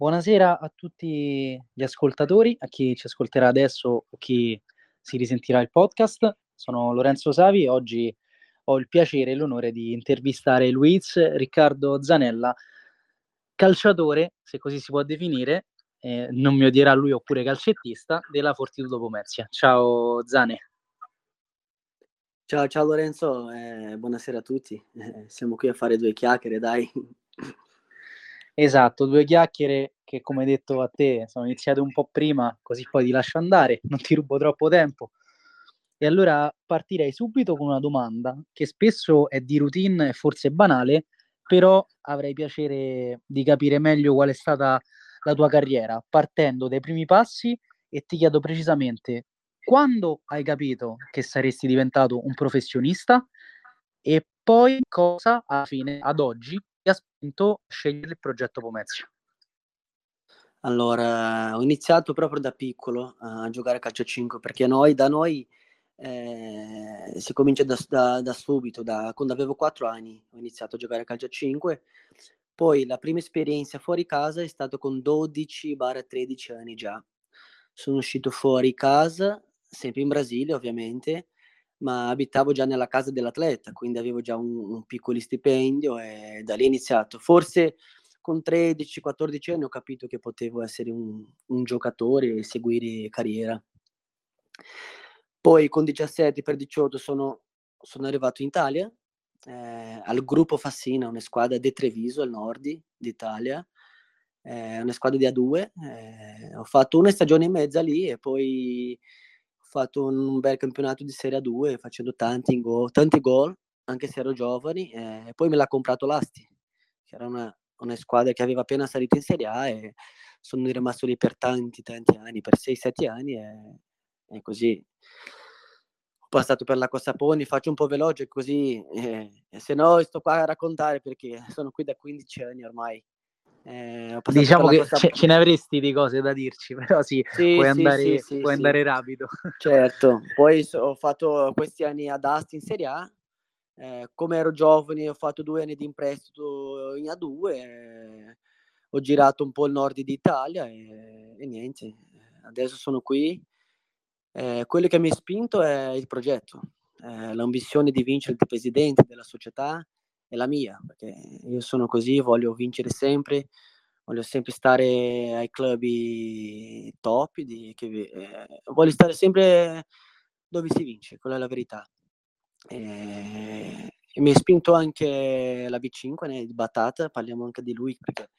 Buonasera a tutti gli ascoltatori, a chi ci ascolterà adesso o chi si risentirà il podcast. Sono Lorenzo Savi e oggi ho il piacere e l'onore di intervistare Luiz Riccardo Zanella, calciatore, se così si può definire, eh, non mi odierà lui oppure calcettista, della Fortitudo Pomezia. Ciao Zane. Ciao, ciao Lorenzo, eh, buonasera a tutti. Eh, siamo qui a fare due chiacchiere, dai. Esatto, due chiacchiere che come detto a te sono iniziate un po' prima, così poi ti lascio andare, non ti rubo troppo tempo. E allora partirei subito con una domanda che spesso è di routine e forse banale, però avrei piacere di capire meglio qual è stata la tua carriera, partendo dai primi passi e ti chiedo precisamente quando hai capito che saresti diventato un professionista e poi cosa alla fine ad oggi ha spinto a scegliere il progetto Pomezia? Allora, ho iniziato proprio da piccolo a giocare a calcio 5 perché noi, da noi eh, si comincia da, da, da, subito, da quando avevo 4 anni ho iniziato a giocare a calcio 5, poi la prima esperienza fuori casa è stata con 12-13 anni già. Sono uscito fuori casa, sempre in Brasile ovviamente, ma abitavo già nella casa dell'atleta, quindi avevo già un, un piccolo stipendio e da lì ho iniziato. Forse con 13-14 anni ho capito che potevo essere un, un giocatore e seguire carriera. Poi con 17 per 18 sono, sono arrivato in Italia, eh, al gruppo Fassina, una squadra di Treviso, al nord d'Italia, eh, una squadra di A2. Eh, ho fatto una stagione e mezza lì e poi fatto un bel campionato di Serie A2 facendo tanti, go- tanti gol, anche se ero giovani, e poi me l'ha comprato l'Asti, che era una, una squadra che aveva appena salito in Serie A e sono rimasto lì per tanti, tanti anni, per 6-7 anni e, e, così. Ho passato per la Costa Poni, faccio un po' veloce così, e, e se no sto qua a raccontare perché sono qui da 15 anni ormai. Eh, diciamo che ce, ce, ne avresti di cose da dirci, però sì, sì puoi, sì, andare, sì, puoi andare, rapido. Certo, poi ho fatto questi anni ad Asti in Serie A, eh, come ero giovane ho fatto due anni di imprestito in A2, eh, ho girato un po' il nord d'Italia e, e niente, adesso sono qui. Eh, quello che mi ha spinto è il progetto, eh, l'ambizione di vincere il presidente della società, è la mia, perché io sono così, voglio vincere sempre, voglio sempre stare ai club top, di, che, eh, voglio stare sempre dove si vince, quella è la verità. E, e mi ha spinto anche la B5 né, di Batata, parliamo anche di lui perché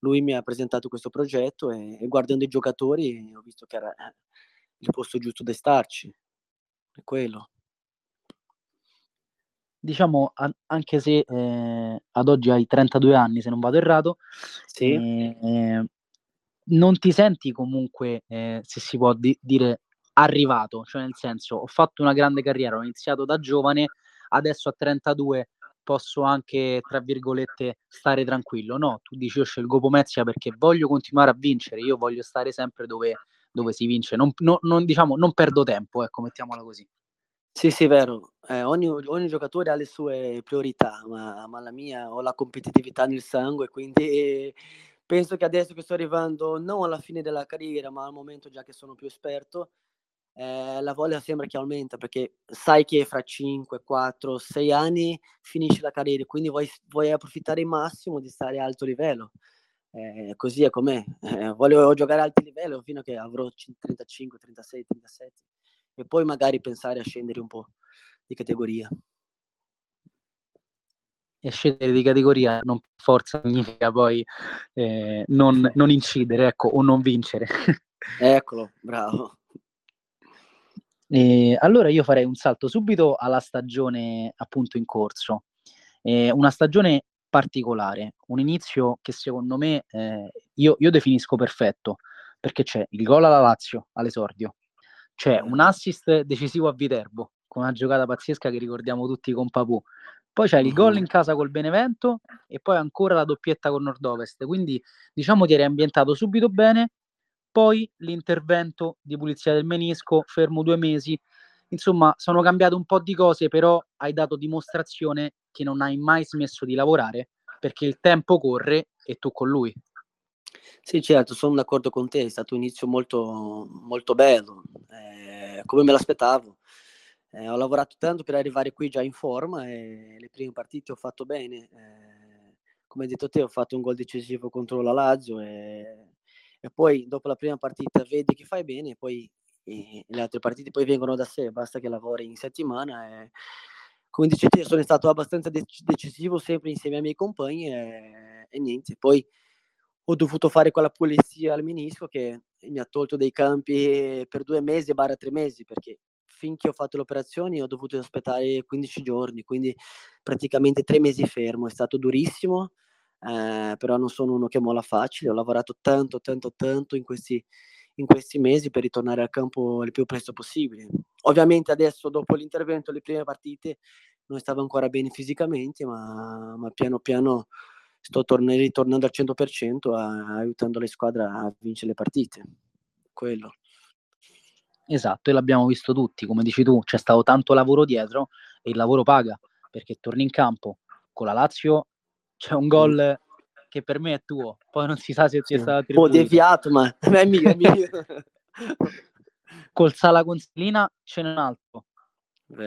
lui mi ha presentato questo progetto e, e guardando i giocatori ho visto che era eh, il posto giusto da starci, è quello diciamo, a- anche se eh, ad oggi hai 32 anni, se non vado errato, sì. eh, non ti senti comunque, eh, se si può di- dire, arrivato, cioè nel senso, ho fatto una grande carriera, ho iniziato da giovane, adesso a 32 posso anche, tra virgolette, stare tranquillo. No, tu dici io scelgo Pomezia perché voglio continuare a vincere, io voglio stare sempre dove, dove si vince, non, no, non, diciamo, non perdo tempo, ecco, mettiamola così. Sì, sì, vero. Eh, ogni, ogni giocatore ha le sue priorità, ma, ma la mia ho la competitività nel sangue, quindi penso che adesso che sto arrivando non alla fine della carriera, ma al momento già che sono più esperto, eh, la voglia sembra che aumenta perché sai che fra 5, 4, 6 anni finisce la carriera, quindi vuoi, vuoi approfittare il massimo di stare a alto livello. Eh, così è com'è. Eh, voglio giocare a alto livello fino a che avrò 35, 36, 37 e poi magari pensare a scendere un po' di categoria. E scendere di categoria non forza significa poi eh, non, non, incidere, ecco, o non vincere. Eccolo, bravo. E allora io farei un salto subito alla stagione appunto in corso. Eh, una stagione particolare, un inizio che secondo me eh, io, io, definisco perfetto, perché c'è il gol alla Lazio all'esordio, c'è un assist decisivo a Viterbo, con una giocata pazzesca che ricordiamo tutti con Papù. Poi c'è il gol in casa col Benevento e poi ancora la doppietta con Nord-Ovest. Quindi diciamo ti eri ambientato subito bene. Poi l'intervento di pulizia del menisco, fermo due mesi. Insomma, sono cambiate un po' di cose, però hai dato dimostrazione che non hai mai smesso di lavorare perché il tempo corre e tu con lui. Sì, certo, sono d'accordo con te, è stato un inizio molto, molto bello, eh, come me l'aspettavo. Eh, ho lavorato tanto per arrivare qui già in forma e le prime partite ho fatto bene. Eh, come hai detto te, ho fatto un gol decisivo contro la Lazio e, e, poi dopo la prima partita vedi che fai bene poi e le altre partite poi vengono da sé, basta che lavori in settimana. E, come dici te, sono stato abbastanza decisivo sempre insieme ai miei compagni e, e niente. Poi ho dovuto fare quella pulizia al menisco che mi ha tolto dei campi per due mesi, barra tre mesi, perché finché ho fatto le operazioni ho dovuto aspettare 15 giorni, quindi praticamente tre mesi fermo, è stato durissimo, eh, però non sono uno che mola facile, ho lavorato tanto, tanto, tanto in questi, in questi mesi per ritornare al campo il più presto possibile. Ovviamente adesso dopo l'intervento, le prime partite, non stavo ancora bene fisicamente, ma, ma piano piano sto torn- ritornando al 100% a- aiutando le squadre a vincere le partite. Quello. Esatto, e l'abbiamo visto tutti, come dici tu, c'è stato tanto lavoro dietro e il lavoro paga, perché torni in campo con la Lazio, c'è un gol che per me è tuo, poi non si sa se ti è stato attribuito. Un po' deviato, ma è mio, è mio. Col Sala Consilina ce n'è un altro.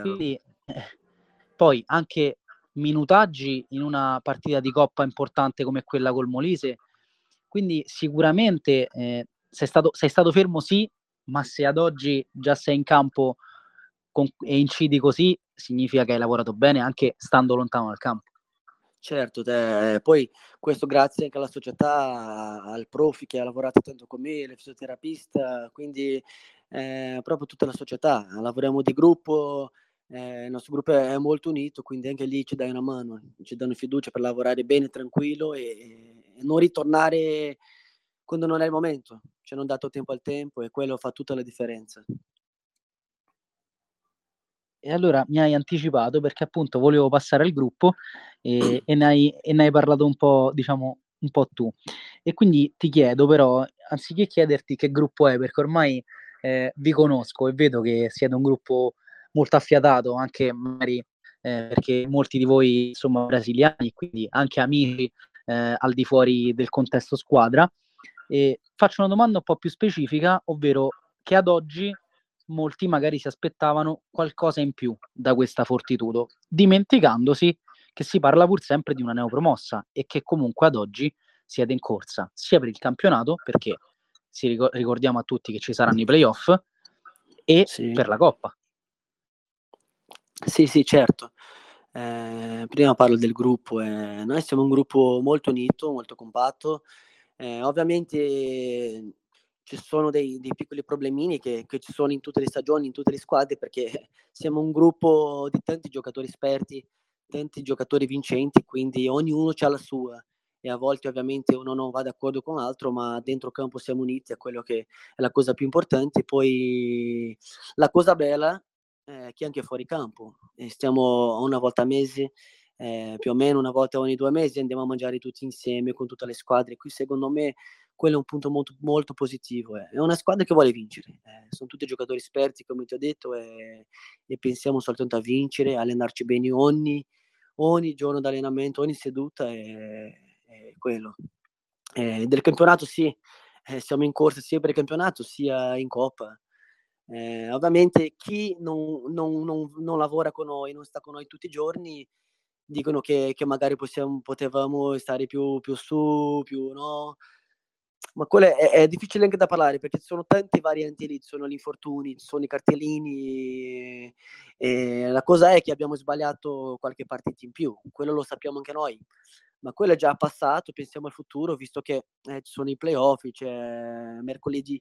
Quindi, eh, poi anche minutaggi in una partita di coppa importante come quella col Molise, quindi sicuramente eh, sei, stato, sei stato fermo sì, ma se ad oggi già sei in campo con, e incidi così, significa che hai lavorato bene anche stando lontano dal campo. Certo, te, poi questo grazie anche alla società, al profi che ha lavorato tanto con me, il fisioterapista, quindi eh, proprio tutta la società. Lavoriamo di gruppo, eh, il nostro gruppo è molto unito, quindi anche lì ci dai una mano, ci danno fiducia per lavorare bene, tranquillo e, e non ritornare quando non è il momento. Ci hanno dato tempo al tempo e quello fa tutta la differenza. E allora mi hai anticipato perché appunto volevo passare al gruppo e, e, ne, hai, e ne hai parlato un po', diciamo, un po' tu. E quindi ti chiedo però, anziché chiederti che gruppo è, perché ormai eh, vi conosco e vedo che siete un gruppo molto affiatato, anche magari eh, perché molti di voi sono brasiliani, quindi anche amici eh, al di fuori del contesto squadra. E faccio una domanda un po' più specifica, ovvero che ad oggi molti magari si aspettavano qualcosa in più da questa Fortitudo, dimenticandosi che si parla pur sempre di una neopromossa e che comunque ad oggi siete in corsa, sia per il campionato, perché si ricordiamo a tutti che ci saranno i playoff, e sì. per la Coppa. Sì, sì, certo. Eh, prima parlo del gruppo, eh, noi siamo un gruppo molto unito, molto compatto, eh, ovviamente ci sono dei, dei piccoli problemini che, che, ci sono in tutte le stagioni, in tutte le squadre, perché siamo un gruppo di tanti giocatori esperti, tanti giocatori vincenti, quindi ognuno ha la sua e a volte ovviamente uno non va d'accordo con l'altro, ma dentro campo siamo uniti, è quello che è la cosa più importante. Poi la cosa bella è che anche fuori campo, stiamo una volta a mese eh, più o meno una volta ogni due mesi andiamo a mangiare tutti insieme con tutte le squadre. Qui secondo me quello è un punto molto, molto positivo. Eh. È una squadra che vuole vincere, eh. sono tutti giocatori esperti come ti ho detto e, e pensiamo soltanto a vincere, a allenarci bene ogni, ogni giorno d'allenamento, ogni seduta è, è quello. Eh, del campionato sì, eh, siamo in corsa sia per il campionato sia in Coppa. Eh, ovviamente chi non, non, non, non, lavora con noi, non sta con noi tutti i giorni, dicono che, che magari possiamo, potevamo stare più, più su, più no. Ma quello è, è, difficile anche da parlare perché ci sono tante varianti lì, ci sono gli infortuni, ci sono i cartellini. E, la cosa è che abbiamo sbagliato qualche partita in più, quello lo sappiamo anche noi. Ma quello è già passato, pensiamo al futuro, visto che eh, ci sono i playoff, c'è mercoledì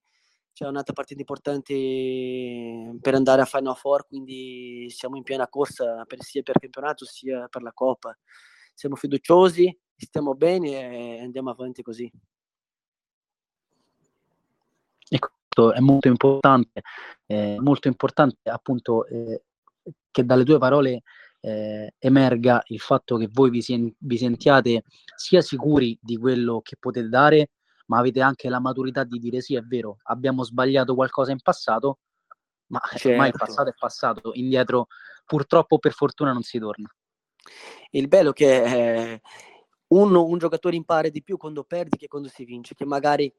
c'è un'altra partita importante per andare a Final Four, quindi siamo in piena corsa per, sia per il campionato sia per la Coppa. Siamo fiduciosi, stiamo bene e andiamo avanti così. E questo è molto importante, eh, molto importante appunto eh, che dalle tue parole eh, emerga il fatto che voi vi, si, vi sentiate sia sicuri di quello che potete dare, ma avete anche la maturità di dire sì, è vero, abbiamo sbagliato qualcosa in passato, ma certo. ormai il passato è passato, indietro purtroppo per fortuna non si torna. Il bello che eh, un, un giocatore impara di più quando perdi che quando si vince, che magari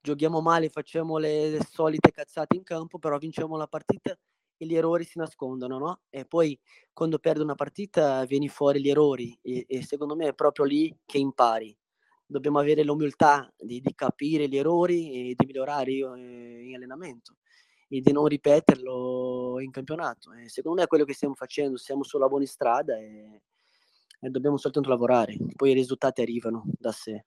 giochiamo male, facciamo le, le solite cazzate in campo, però vinciamo la partita e gli errori si nascondono, no? E poi quando perdi una partita vieni fuori gli errori e, e secondo me è proprio lì che impari. Dobbiamo avere l'umiltà di, di capire gli errori e di migliorare eh, in allenamento e di non ripeterlo in campionato. E secondo me è quello che stiamo facendo, siamo sulla buona strada e, e dobbiamo soltanto lavorare, poi i risultati arrivano da sé.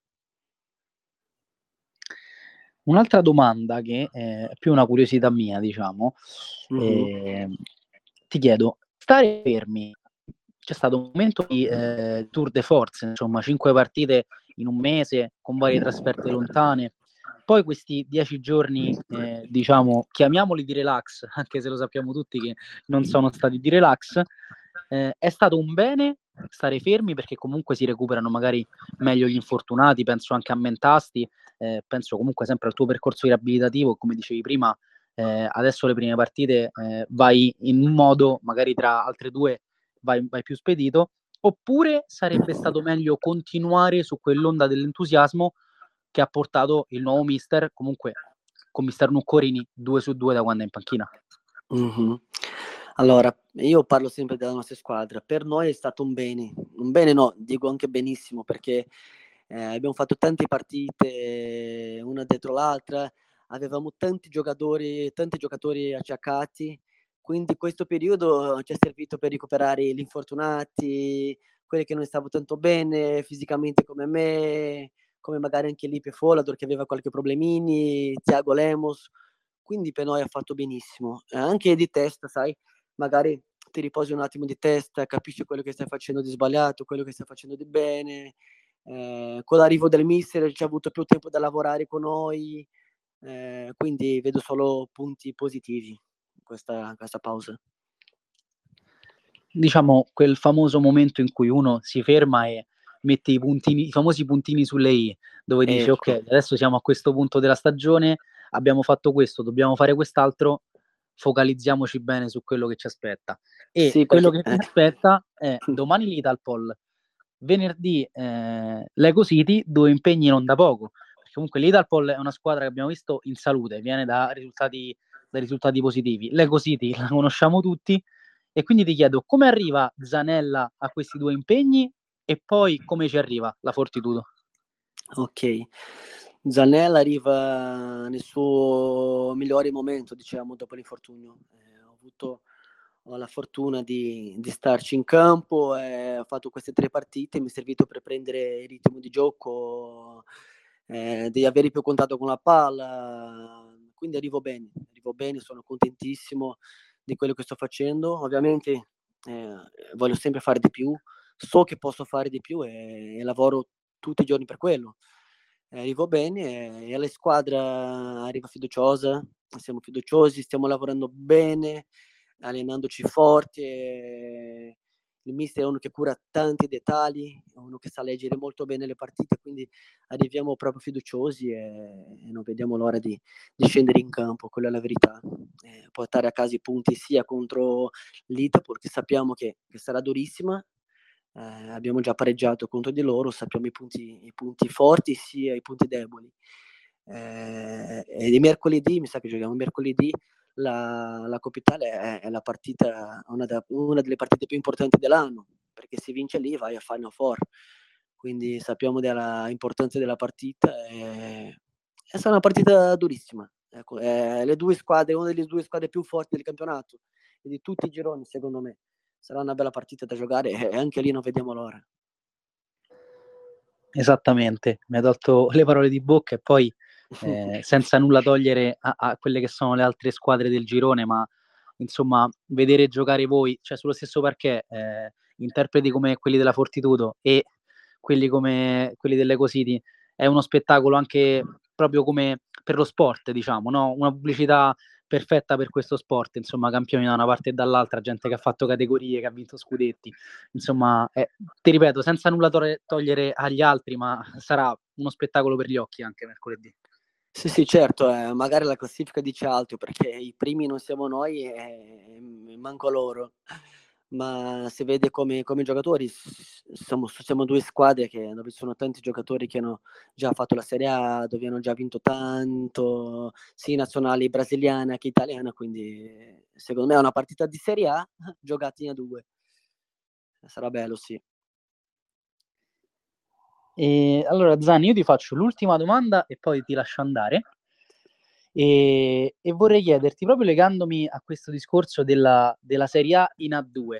Un'altra domanda che è più una curiosità mia, diciamo, mm-hmm. eh, ti chiedo, stare fermi, c'è stato un momento di eh, tour de force, insomma, cinque partite in un mese con varie trasferte lontane, poi questi dieci giorni, eh, diciamo, chiamiamoli di relax, anche se lo sappiamo tutti che non sono stati di relax, eh, è stato un bene stare fermi perché comunque si recuperano magari meglio gli infortunati, penso anche a Mentasti, eh, penso comunque sempre al tuo percorso riabilitativo, come dicevi prima, eh, adesso le prime partite eh, vai in un modo, magari tra altre due vai, vai più spedito, oppure sarebbe stato meglio continuare su quell'onda dell'entusiasmo che ha portato il nuovo mister, comunque con mister Nuccorini, due su due da quando è in panchina. Mm-hmm. Allora, io parlo sempre della nostra squadra. Per noi è stato un bene, un bene no, dico anche benissimo perché eh, abbiamo fatto tante partite una dietro l'altra, avevamo tanti giocatori, tanti giocatori acciaccati, quindi questo periodo ci è servito per recuperare gli infortunati, quelli che non stavano tanto bene fisicamente come me, come magari anche Lipe Folador che aveva qualche problemini, Tiago Lemos, quindi per noi ha fatto benissimo, eh, anche di testa, sai, magari ti riposi un attimo di testa, capisci quello che stai facendo di sbagliato, quello che stai facendo di bene. Eh, con l'arrivo del mister ci ha avuto più tempo da lavorare con noi, eh, quindi vedo solo punti positivi questa, questa pausa. Diciamo quel famoso momento in cui uno si ferma e mette i, puntini, i famosi puntini sulle i, dove dice ecco. ok, adesso siamo a questo punto della stagione, abbiamo fatto questo, dobbiamo fare quest'altro, focalizziamoci bene su quello che ci aspetta. E sì, quello perché... che ci aspetta è domani l'Italpol, venerdì eh, Lego City, due impegni non da poco. Perché comunque l'Italpol è una squadra che abbiamo visto in salute, viene da risultati, da risultati positivi. Lego City la conosciamo tutti e quindi ti chiedo come arriva Zanella a questi due impegni e poi come ci arriva la Fortitudo. Ok, Zanella arriva nel suo migliore momento, diciamo, dopo l'infortunio. Eh, ho avuto ho la fortuna di, di, starci in campo, eh, ho fatto queste tre partite, mi è servito per prendere il ritmo di gioco, eh, di avere più contatto con la palla, quindi arrivo bene, arrivo bene, sono contentissimo di quello che sto facendo. Ovviamente eh, voglio sempre fare di più, so che posso fare di più e, e lavoro tutti i giorni per quello arrivo bene e la squadra arriva fiduciosa, siamo fiduciosi, stiamo lavorando bene, allenandoci forti. Il mister è uno che cura tanti dettagli, è uno che sa leggere molto bene le partite, quindi arriviamo proprio fiduciosi e, e non vediamo l'ora di, di, scendere in campo, quella è la verità. Eh, portare a casa i punti sia contro l'Ita, perché sappiamo che, che sarà durissima, eh, abbiamo già pareggiato contro di loro, sappiamo i punti, i punti forti sia i punti deboli. Eh, e di mercoledì, mi sa che giochiamo mercoledì, la, la Coppa Italia è, è la partita, una, da, una, delle partite più importanti dell'anno, perché se vince lì vai a Final Four. Quindi sappiamo dell'importanza della partita. E, è stata una partita durissima. Ecco, le due squadre, una delle due squadre più forti del campionato e di tutti i gironi, secondo me sarà una bella partita da giocare e anche lì non vediamo l'ora. Esattamente, mi ha tolto le parole di bocca e poi eh, senza nulla togliere a, a, quelle che sono le altre squadre del girone, ma insomma vedere giocare voi, cioè sullo stesso perché eh, interpreti come quelli della Fortitudo e quelli come quelli dell'Eco City è uno spettacolo anche proprio come per lo sport, diciamo, no? una pubblicità perfetta per questo sport, insomma, campioni da una parte e dall'altra, gente che ha fatto categorie, che ha vinto scudetti, insomma, eh, ti ripeto, senza nulla to- togliere agli altri, ma sarà uno spettacolo per gli occhi anche mercoledì. Sì, sì, certo, eh, magari la classifica dice altro perché i primi non siamo noi e manco loro, ma si vede come, come giocatori, siamo, siamo, due squadre che ci sono tanti giocatori che hanno già fatto la Serie A, dove hanno già vinto tanto, sia nazionali brasiliana che italiana, quindi secondo me è una partita di Serie A giocata in A2. Sarà bello, sì. E, allora Zani, io ti faccio l'ultima domanda e poi ti lascio andare. E, e, vorrei chiederti, proprio legandomi a questo discorso della, della Serie A in A2,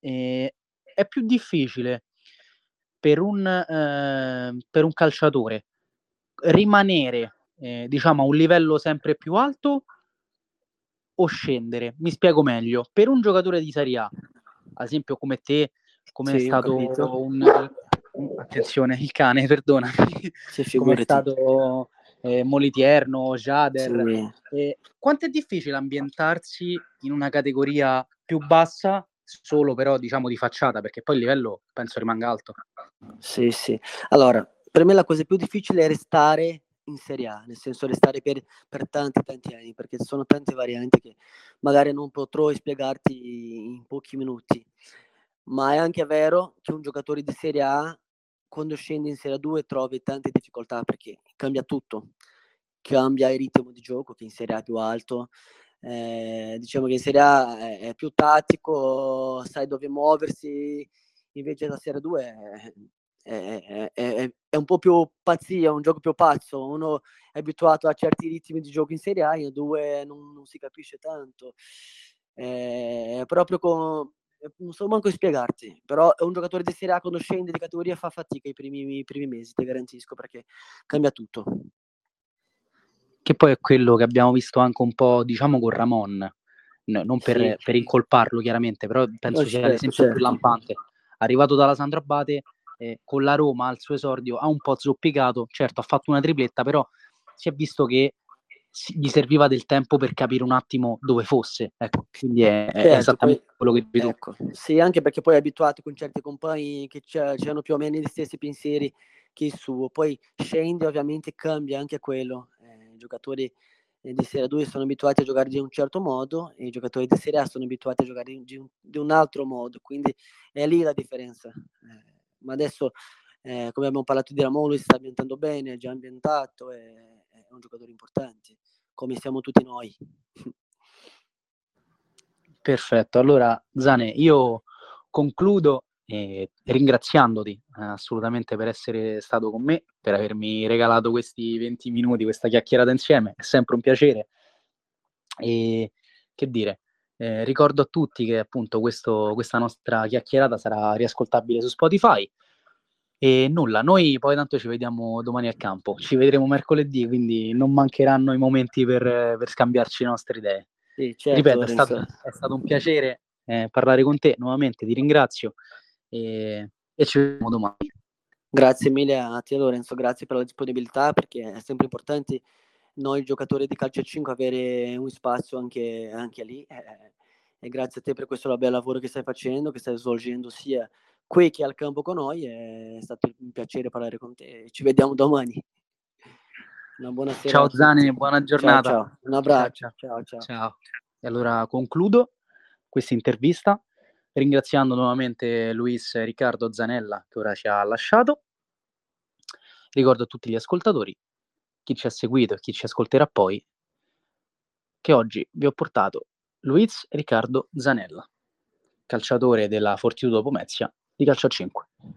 eh, è più difficile per un, eh, per un calciatore rimanere eh, diciamo a un livello sempre più alto o scendere? Mi spiego meglio. Per un giocatore di Serie A, ad esempio come te, come sì, è stato un, attenzione, il cane, perdonami, come è stato eh, Molitierno, Jader. Sì. Eh, quanto è difficile ambientarsi in una categoria più bassa, solo però diciamo di facciata, perché poi il livello penso rimanga alto. Sì, sì. Allora, per me la cosa più difficile è restare in Serie A, nel senso restare per, per tanti tanti anni, perché ci sono tante varianti che magari non potrò spiegarti in pochi minuti. Ma è anche vero che un giocatore di Serie A quando scendi in Serie 2 trovi tante difficoltà perché cambia tutto, cambia il ritmo di gioco che in Serie A è più alto, eh, diciamo che in Serie A è, più tattico, sai dove muoversi, invece la Serie 2 è, è, è, un po' più pazzia, un gioco più pazzo, uno è abituato a certi ritmi di gioco in Serie A, in 2 non, non si capisce tanto. È proprio con, eh, non so manco spiegarti, però è un giocatore di Serie A quando scende di categoria fa fatica i primi, i primi mesi, ti garantisco, perché cambia tutto. Che poi è quello che abbiamo visto anche un po', diciamo, con Ramon, no, non per, sì. per, incolparlo chiaramente, però penso no, sia certo, l'esempio certo. più lampante. Arrivato dalla Sandro Abate, eh, con la Roma al suo esordio ha un po' zoppicato, certo ha fatto una tripletta, però si è visto che gli serviva del tempo per capire un attimo dove fosse. Ecco, quindi è, certo, è esattamente poi, quello che dici ecco, Sì, anche perché poi è abituato con certi compagni che hanno più o meno gli stessi pensieri che il suo. Poi scende, ovviamente cambia anche quello. Eh, I giocatori eh, di Serie 2 sono abituati a giocare di un certo modo e i giocatori di Serie A sono abituati a giocare di un, di un altro modo, quindi è lì la differenza. Eh, ma adesso, eh, come abbiamo parlato di Ramon, lui si sta ambientando bene, è già ambientato, è, è un giocatore importante come siamo tutti noi. Perfetto, allora Zane, io concludo eh, ringraziandoti eh, assolutamente per essere stato con me, per avermi regalato questi 20 minuti, questa chiacchierata insieme, è sempre un piacere. E che dire, eh, ricordo a tutti che appunto questo, questa nostra chiacchierata sarà riascoltabile su Spotify e nulla, noi poi tanto ci vediamo domani al campo, ci vedremo mercoledì, quindi non mancheranno i momenti per, per scambiarci le nostre idee. Sì, certo, Ripeto, è stato, è stato, un piacere eh, parlare con te. Nuovamente, ti ringrazio e, e ci vediamo domani. Grazie mille a te Lorenzo, grazie per la disponibilità perché è sempre importante noi giocatori di calcio a 5 avere un spazio anche, anche lì. Eh, e grazie a te per questo bel lavoro che stai facendo, che stai svolgendo sia qui che al campo con noi. È stato un piacere parlare con te. Ci vediamo domani. Una buona sera. Ciao Zani, buona giornata. Ciao, ciao. Un abbraccio. Ciao, ciao. ciao. E allora concludo questa intervista ringraziando nuovamente Luis Riccardo Zanella che ora ci ha lasciato. Ricordo a tutti gli ascoltatori, chi ci ha seguito e chi ci ascolterà poi, che oggi vi ho portato Luis Riccardo Zanella, calciatore della Fortitudo Pomezia di calcio a 5.